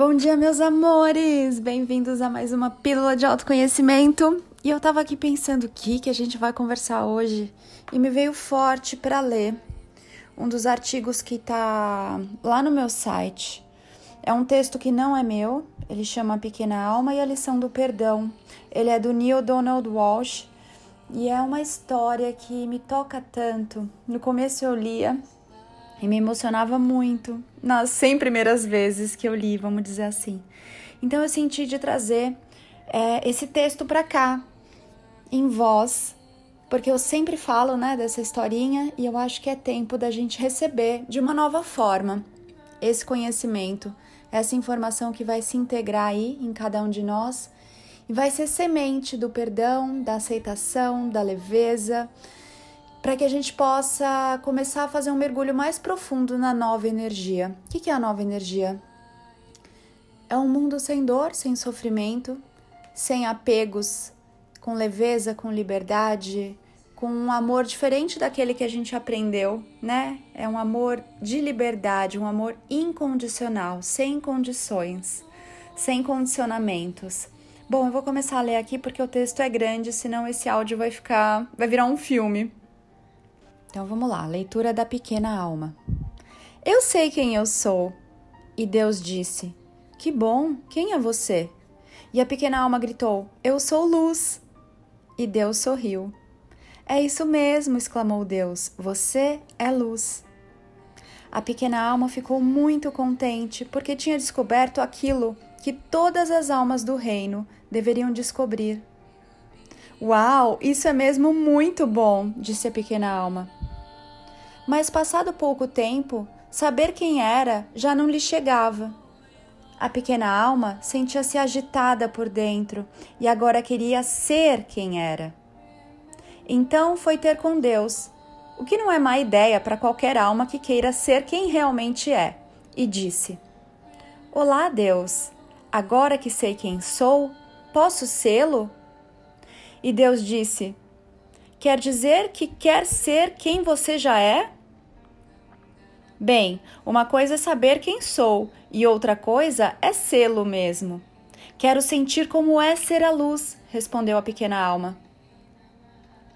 Bom dia, meus amores! Bem-vindos a mais uma Pílula de Autoconhecimento. E eu tava aqui pensando o que, que a gente vai conversar hoje e me veio forte para ler um dos artigos que tá lá no meu site. É um texto que não é meu, ele chama Pequena Alma e a Lição do Perdão. Ele é do Neil Donald Walsh e é uma história que me toca tanto. No começo eu lia e me emocionava muito nas 100 primeiras vezes que eu li, vamos dizer assim. Então eu senti de trazer é, esse texto para cá, em voz, porque eu sempre falo né, dessa historinha e eu acho que é tempo da gente receber de uma nova forma esse conhecimento, essa informação que vai se integrar aí em cada um de nós e vai ser semente do perdão, da aceitação, da leveza para que a gente possa começar a fazer um mergulho mais profundo na nova energia. O que é a nova energia? É um mundo sem dor, sem sofrimento, sem apegos, com leveza, com liberdade, com um amor diferente daquele que a gente aprendeu, né? É um amor de liberdade, um amor incondicional, sem condições, sem condicionamentos. Bom, eu vou começar a ler aqui porque o texto é grande, senão esse áudio vai ficar, vai virar um filme. Então vamos lá, leitura da pequena alma. Eu sei quem eu sou. E Deus disse: Que bom, quem é você? E a pequena alma gritou: Eu sou luz. E Deus sorriu. É isso mesmo, exclamou Deus: Você é luz. A pequena alma ficou muito contente porque tinha descoberto aquilo que todas as almas do reino deveriam descobrir. Uau, isso é mesmo muito bom, disse a pequena alma. Mas, passado pouco tempo, saber quem era já não lhe chegava. A pequena alma sentia-se agitada por dentro e agora queria ser quem era. Então foi ter com Deus, o que não é má ideia para qualquer alma que queira ser quem realmente é, e disse: Olá, Deus, agora que sei quem sou, posso sê-lo? E Deus disse: Quer dizer que quer ser quem você já é? Bem, uma coisa é saber quem sou e outra coisa é sê-lo mesmo. Quero sentir como é ser a luz, respondeu a pequena alma.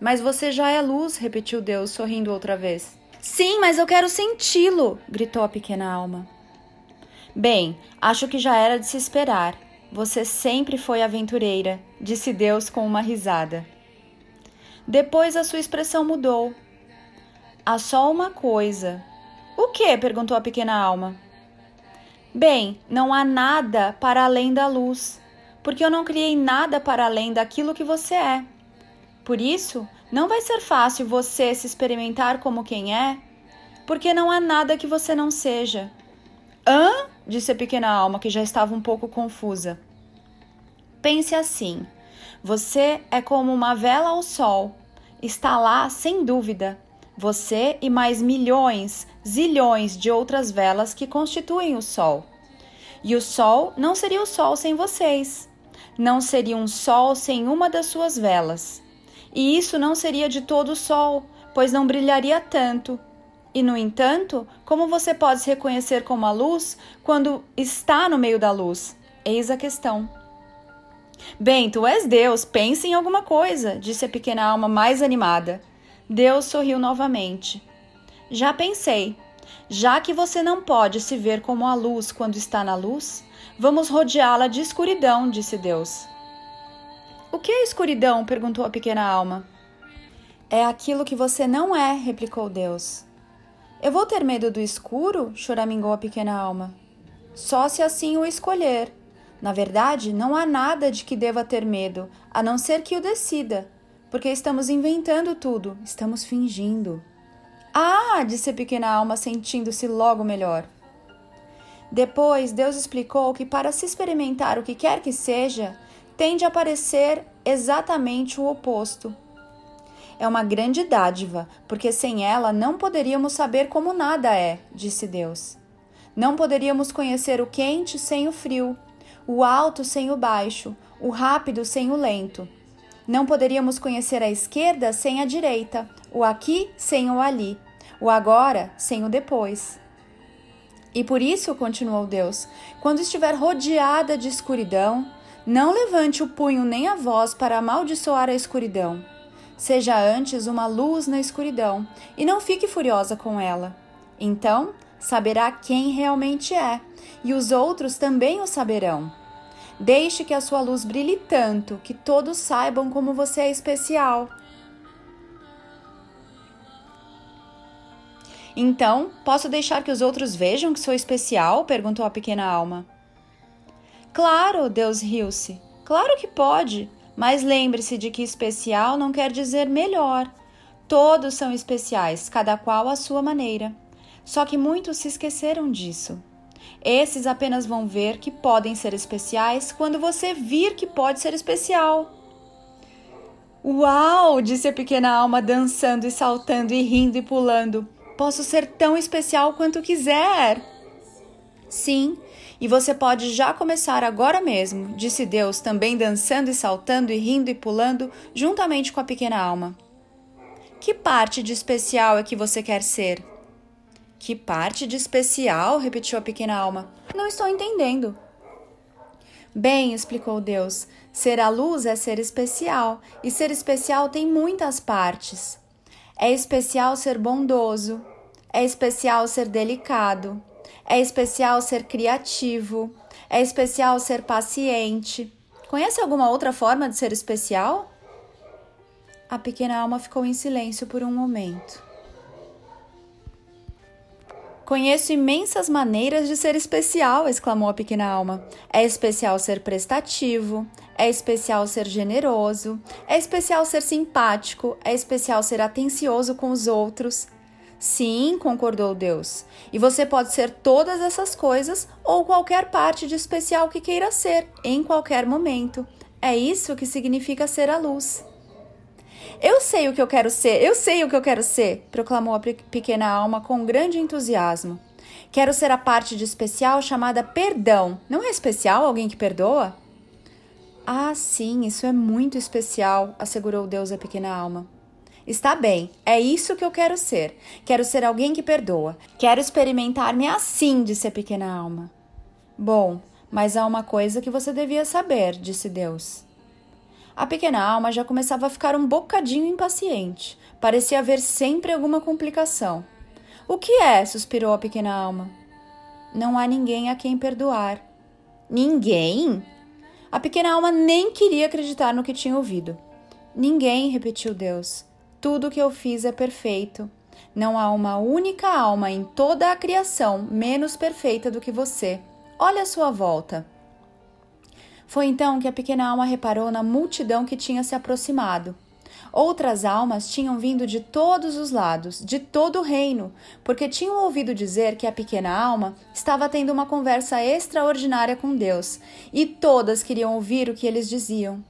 Mas você já é luz, repetiu Deus, sorrindo outra vez. Sim, mas eu quero senti-lo, gritou a pequena alma. Bem, acho que já era de se esperar. Você sempre foi aventureira, disse Deus com uma risada. Depois a sua expressão mudou. Há só uma coisa, o que? perguntou a pequena alma. Bem, não há nada para além da luz, porque eu não criei nada para além daquilo que você é. Por isso, não vai ser fácil você se experimentar como quem é, porque não há nada que você não seja. Hã? disse a pequena alma, que já estava um pouco confusa. Pense assim: você é como uma vela ao sol. Está lá, sem dúvida, você e mais milhões, zilhões de outras velas que constituem o Sol. E o Sol não seria o Sol sem vocês. Não seria um Sol sem uma das suas velas. E isso não seria de todo o Sol, pois não brilharia tanto. E, no entanto, como você pode se reconhecer como a luz quando está no meio da luz? Eis a questão. Bem, tu és Deus, pense em alguma coisa, disse a pequena alma mais animada. Deus sorriu novamente. Já pensei. Já que você não pode se ver como a luz quando está na luz, vamos rodeá-la de escuridão, disse Deus. O que é escuridão? perguntou a pequena alma. É aquilo que você não é, replicou Deus. Eu vou ter medo do escuro? choramingou a pequena alma. Só se assim o escolher. Na verdade, não há nada de que deva ter medo, a não ser que o decida porque estamos inventando tudo, estamos fingindo. Ah, disse a pequena alma, sentindo-se logo melhor. Depois, Deus explicou que para se experimentar o que quer que seja, tende a aparecer exatamente o oposto. É uma grande dádiva, porque sem ela não poderíamos saber como nada é, disse Deus. Não poderíamos conhecer o quente sem o frio, o alto sem o baixo, o rápido sem o lento. Não poderíamos conhecer a esquerda sem a direita, o aqui sem o ali, o agora sem o depois. E por isso, continuou Deus, quando estiver rodeada de escuridão, não levante o punho nem a voz para amaldiçoar a escuridão. Seja antes uma luz na escuridão, e não fique furiosa com ela. Então saberá quem realmente é, e os outros também o saberão. Deixe que a sua luz brilhe tanto que todos saibam como você é especial. Então, posso deixar que os outros vejam que sou especial? perguntou a pequena alma. Claro, Deus riu-se. Claro que pode, mas lembre-se de que especial não quer dizer melhor. Todos são especiais, cada qual à sua maneira. Só que muitos se esqueceram disso. Esses apenas vão ver que podem ser especiais quando você vir que pode ser especial. Uau! disse a pequena alma, dançando e saltando e rindo e pulando. Posso ser tão especial quanto quiser. Sim, e você pode já começar agora mesmo, disse Deus, também dançando e saltando e rindo e pulando juntamente com a pequena alma. Que parte de especial é que você quer ser? Que parte de especial? repetiu a pequena alma. Não estou entendendo. Bem, explicou Deus, ser a luz é ser especial, e ser especial tem muitas partes. É especial ser bondoso, é especial ser delicado, é especial ser criativo, é especial ser paciente. Conhece alguma outra forma de ser especial? A pequena alma ficou em silêncio por um momento. Conheço imensas maneiras de ser especial, exclamou a pequena alma. É especial ser prestativo, é especial ser generoso, é especial ser simpático, é especial ser atencioso com os outros. Sim, concordou Deus. E você pode ser todas essas coisas ou qualquer parte de especial que queira ser, em qualquer momento. É isso que significa ser a luz. Eu sei o que eu quero ser, eu sei o que eu quero ser, proclamou a pequena alma com grande entusiasmo. Quero ser a parte de especial chamada perdão. Não é especial alguém que perdoa? Ah, sim, isso é muito especial, assegurou Deus à pequena alma. Está bem, é isso que eu quero ser. Quero ser alguém que perdoa. Quero experimentar-me assim, disse a pequena alma. Bom, mas há uma coisa que você devia saber, disse Deus. A pequena alma já começava a ficar um bocadinho impaciente. Parecia haver sempre alguma complicação. O que é? suspirou a pequena alma. Não há ninguém a quem perdoar. Ninguém? A pequena alma nem queria acreditar no que tinha ouvido. Ninguém, repetiu Deus. Tudo o que eu fiz é perfeito. Não há uma única alma em toda a criação menos perfeita do que você. Olha a sua volta. Foi então que a pequena alma reparou na multidão que tinha se aproximado. Outras almas tinham vindo de todos os lados, de todo o reino, porque tinham ouvido dizer que a pequena alma estava tendo uma conversa extraordinária com Deus, e todas queriam ouvir o que eles diziam.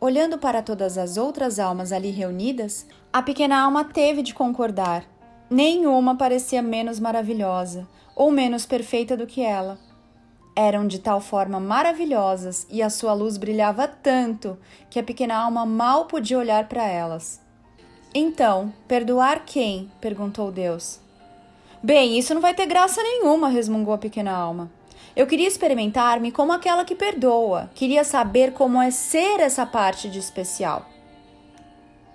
Olhando para todas as outras almas ali reunidas, a pequena alma teve de concordar. Nenhuma parecia menos maravilhosa ou menos perfeita do que ela eram de tal forma maravilhosas e a sua luz brilhava tanto que a pequena alma mal podia olhar para elas. Então, perdoar quem? perguntou Deus. Bem, isso não vai ter graça nenhuma, resmungou a pequena alma. Eu queria experimentar-me como aquela que perdoa, queria saber como é ser essa parte de especial.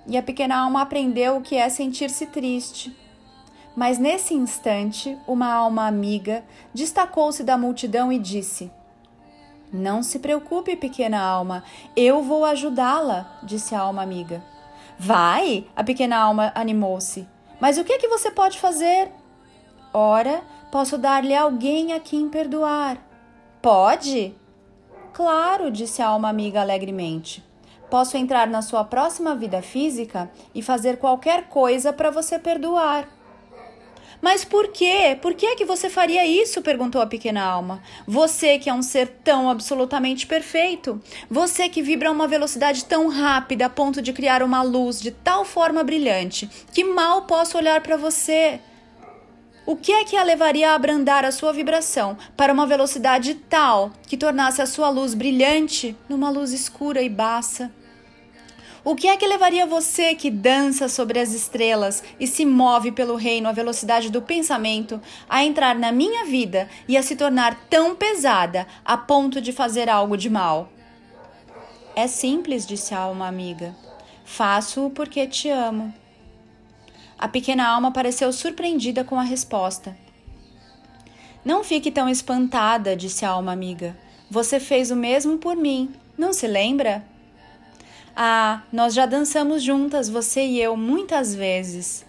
E a pequena alma aprendeu o que é sentir-se triste, mas nesse instante, uma alma amiga destacou-se da multidão e disse: Não se preocupe, pequena alma, eu vou ajudá-la, disse a alma amiga. Vai! A pequena alma animou-se. Mas o que é que você pode fazer? Ora, posso dar-lhe alguém a quem perdoar. Pode? Claro, disse a alma amiga alegremente. Posso entrar na sua próxima vida física e fazer qualquer coisa para você perdoar. Mas por quê? Por que é que você faria isso? perguntou a pequena alma. Você que é um ser tão absolutamente perfeito. Você que vibra a uma velocidade tão rápida a ponto de criar uma luz de tal forma brilhante que mal posso olhar para você. O que é que a levaria a abrandar a sua vibração para uma velocidade tal que tornasse a sua luz brilhante numa luz escura e baça? O que é que levaria você que dança sobre as estrelas e se move pelo reino à velocidade do pensamento a entrar na minha vida e a se tornar tão pesada a ponto de fazer algo de mal? É simples, disse a alma amiga. Faço-o porque te amo. A pequena alma pareceu surpreendida com a resposta. Não fique tão espantada, disse a alma amiga. Você fez o mesmo por mim, não se lembra? Ah, nós já dançamos juntas, você e eu, muitas vezes.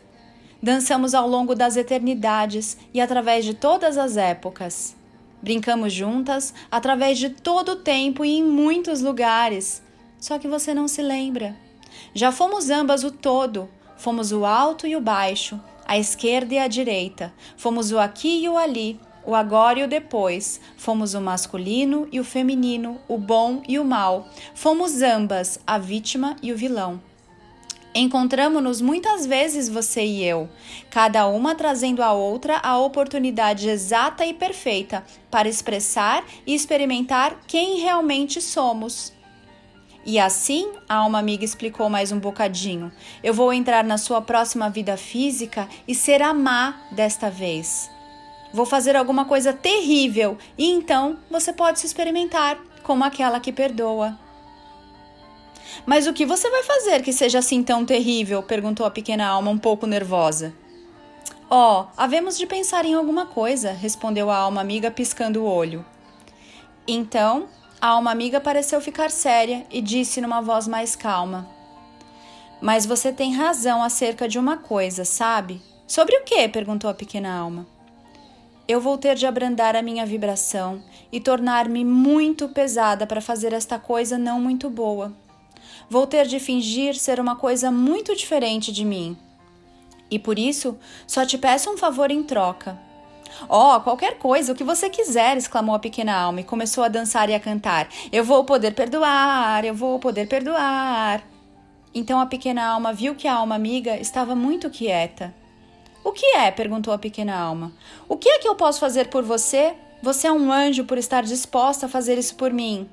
Dançamos ao longo das eternidades e através de todas as épocas. Brincamos juntas através de todo o tempo e em muitos lugares. Só que você não se lembra. Já fomos ambas o todo, fomos o alto e o baixo, a esquerda e a direita, fomos o aqui e o ali, o agora e o depois, fomos o masculino e o feminino, o bom e o mal, fomos ambas a vítima e o vilão. Encontramos-nos muitas vezes você e eu, cada uma trazendo à outra a oportunidade exata e perfeita para expressar e experimentar quem realmente somos. E assim, a alma amiga explicou mais um bocadinho. Eu vou entrar na sua próxima vida física e ser má desta vez. Vou fazer alguma coisa terrível e então você pode se experimentar como aquela que perdoa. Mas o que você vai fazer que seja assim tão terrível? perguntou a pequena alma, um pouco nervosa. Oh, havemos de pensar em alguma coisa, respondeu a alma amiga, piscando o olho. Então, a alma amiga pareceu ficar séria e disse numa voz mais calma: Mas você tem razão acerca de uma coisa, sabe? Sobre o que? perguntou a pequena alma. Eu vou ter de abrandar a minha vibração e tornar-me muito pesada para fazer esta coisa não muito boa. Vou ter de fingir ser uma coisa muito diferente de mim. E por isso, só te peço um favor em troca. Oh, qualquer coisa, o que você quiser, exclamou a pequena alma e começou a dançar e a cantar. Eu vou poder perdoar, eu vou poder perdoar. Então a pequena alma viu que a alma amiga estava muito quieta. O que é? perguntou a pequena alma. O que é que eu posso fazer por você? Você é um anjo por estar disposta a fazer isso por mim.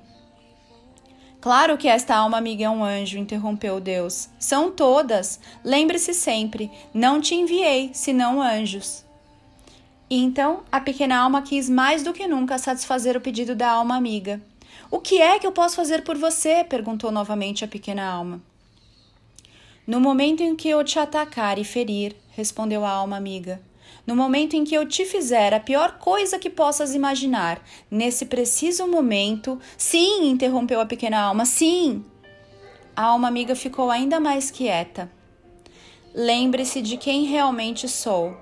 Claro que esta alma amiga é um anjo, interrompeu Deus. São todas. Lembre-se sempre: não te enviei, senão anjos. E então a pequena alma quis mais do que nunca satisfazer o pedido da alma amiga. O que é que eu posso fazer por você? perguntou novamente a pequena alma. No momento em que eu te atacar e ferir, respondeu a alma amiga, no momento em que eu te fizer a pior coisa que possas imaginar, nesse preciso momento. Sim, interrompeu a pequena alma, sim. A alma amiga ficou ainda mais quieta. Lembre-se de quem realmente sou.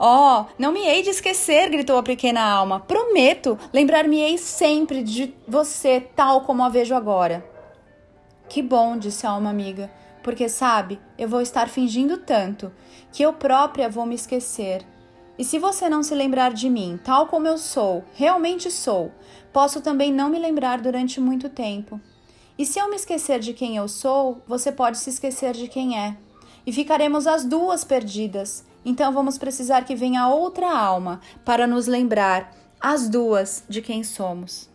Oh, não me hei de esquecer, gritou a pequena alma. Prometo, lembrar-me-ei sempre de você tal como a vejo agora. Que bom, disse a alma amiga porque sabe, eu vou estar fingindo tanto que eu própria vou me esquecer. E se você não se lembrar de mim, tal como eu sou, realmente sou, posso também não me lembrar durante muito tempo. E se eu me esquecer de quem eu sou, você pode se esquecer de quem é. E ficaremos as duas perdidas. Então vamos precisar que venha outra alma para nos lembrar, as duas, de quem somos.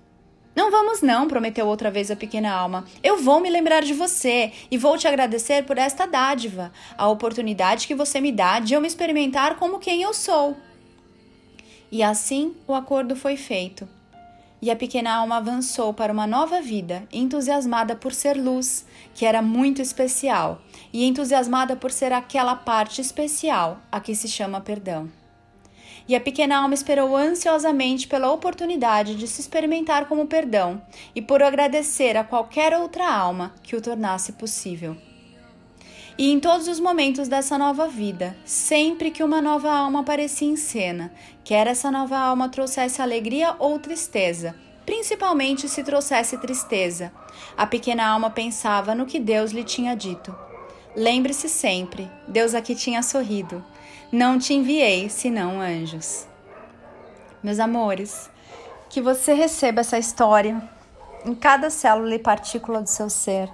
Não vamos não, prometeu outra vez a pequena alma. Eu vou me lembrar de você e vou te agradecer por esta dádiva, a oportunidade que você me dá de eu me experimentar como quem eu sou. E assim o acordo foi feito. E a pequena alma avançou para uma nova vida, entusiasmada por ser luz, que era muito especial, e entusiasmada por ser aquela parte especial a que se chama perdão e a pequena alma esperou ansiosamente pela oportunidade de se experimentar como perdão e por agradecer a qualquer outra alma que o tornasse possível. E em todos os momentos dessa nova vida, sempre que uma nova alma aparecia em cena, quer essa nova alma trouxesse alegria ou tristeza, principalmente se trouxesse tristeza, a pequena alma pensava no que Deus lhe tinha dito. Lembre-se sempre, Deus aqui tinha sorrido. Não te enviei senão anjos. Meus amores, que você receba essa história em cada célula e partícula do seu ser.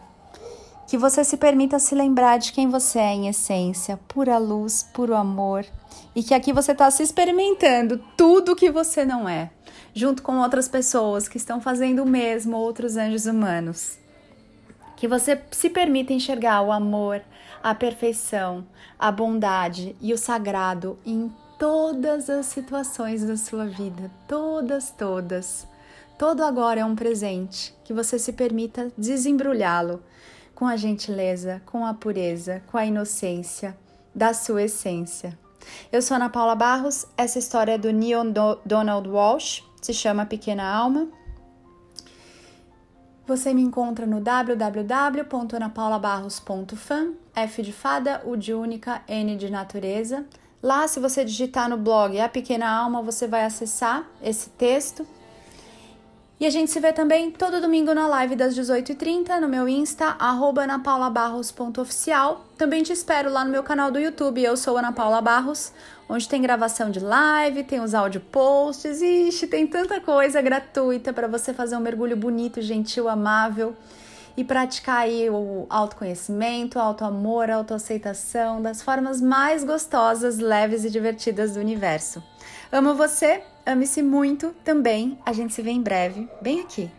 Que você se permita se lembrar de quem você é em essência, pura luz, puro amor. E que aqui você está se experimentando tudo que você não é, junto com outras pessoas que estão fazendo o mesmo, outros anjos humanos. Que você se permita enxergar o amor, a perfeição, a bondade e o sagrado em todas as situações da sua vida, todas, todas. Todo agora é um presente, que você se permita desembrulhá-lo com a gentileza, com a pureza, com a inocência da sua essência. Eu sou Ana Paula Barros, essa história é do Neil Donald Walsh, se chama Pequena Alma. Você me encontra no www.anapaulabarros.fan, F de fada, U de única, N de natureza. Lá, se você digitar no blog A Pequena Alma, você vai acessar esse texto. E a gente se vê também todo domingo na live das 18h30 no meu Insta, anapaulabarros.oficial. Também te espero lá no meu canal do YouTube, eu sou Ana Paula Barros, onde tem gravação de live, tem os áudio posts, ixi, tem tanta coisa gratuita para você fazer um mergulho bonito, gentil, amável e praticar aí o autoconhecimento, autoamor, autoaceitação das formas mais gostosas, leves e divertidas do universo. Amo você, ame-se muito também. A gente se vê em breve, bem aqui.